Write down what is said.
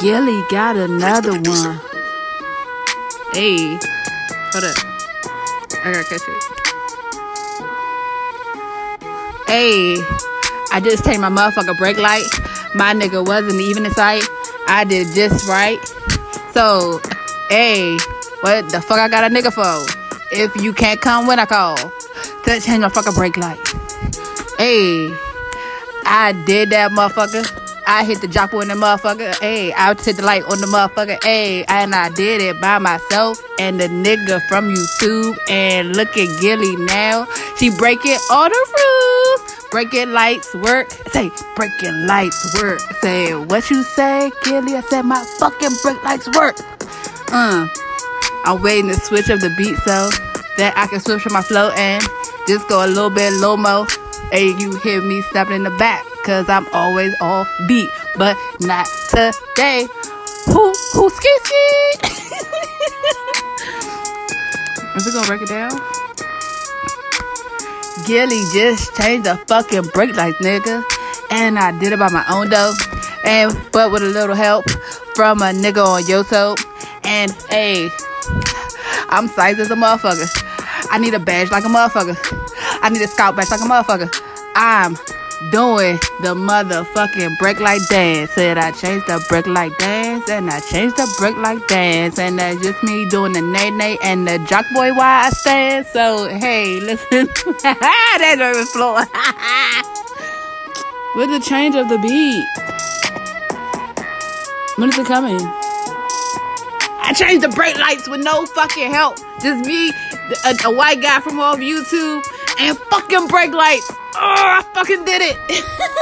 Gilly got another one. Hey, hold up. I gotta catch it. Hey, I just changed my motherfucker brake light. My nigga wasn't even in sight. I did just right. So, hey, what the fuck I got a nigga for? If you can't come when I call, to change my fucking brake light. Hey, I did that motherfucker. I hit the drop on the motherfucker. Hey, I hit the light on the motherfucker. Hey, and I did it by myself and the nigga from YouTube. And look at Gilly now. She breaking all the rules. Breaking lights work. Say, breaking lights work. Say, what you say, Gilly? I said, my fucking brake lights work. Uh, I'm waiting to switch up the beat so that I can switch from my flow and just go a little bit low mo. Hey, you hear me snapping in the back, cause I'm always off beat, but not today. Who, who, ski, ski? Is it gonna break it down? Gilly just changed the fucking brake lights, nigga. And I did it by my own though. And but with a little help from a nigga on YouTube. And hey, I'm sized as a motherfucker. I need a badge like a motherfucker. I need a scout badge like a motherfucker. I'm doing the motherfucking brake light dance. Said I changed the brake light dance and I changed the brake light dance. And that's just me doing the nay nay and the jock boy why I stand. So hey, listen. that was flowing. With the change of the beat. When is it coming? I changed the brake lights with no fucking help. Just me, a, a white guy from off YouTube, and fucking brake lights. Oh, I fucking did it.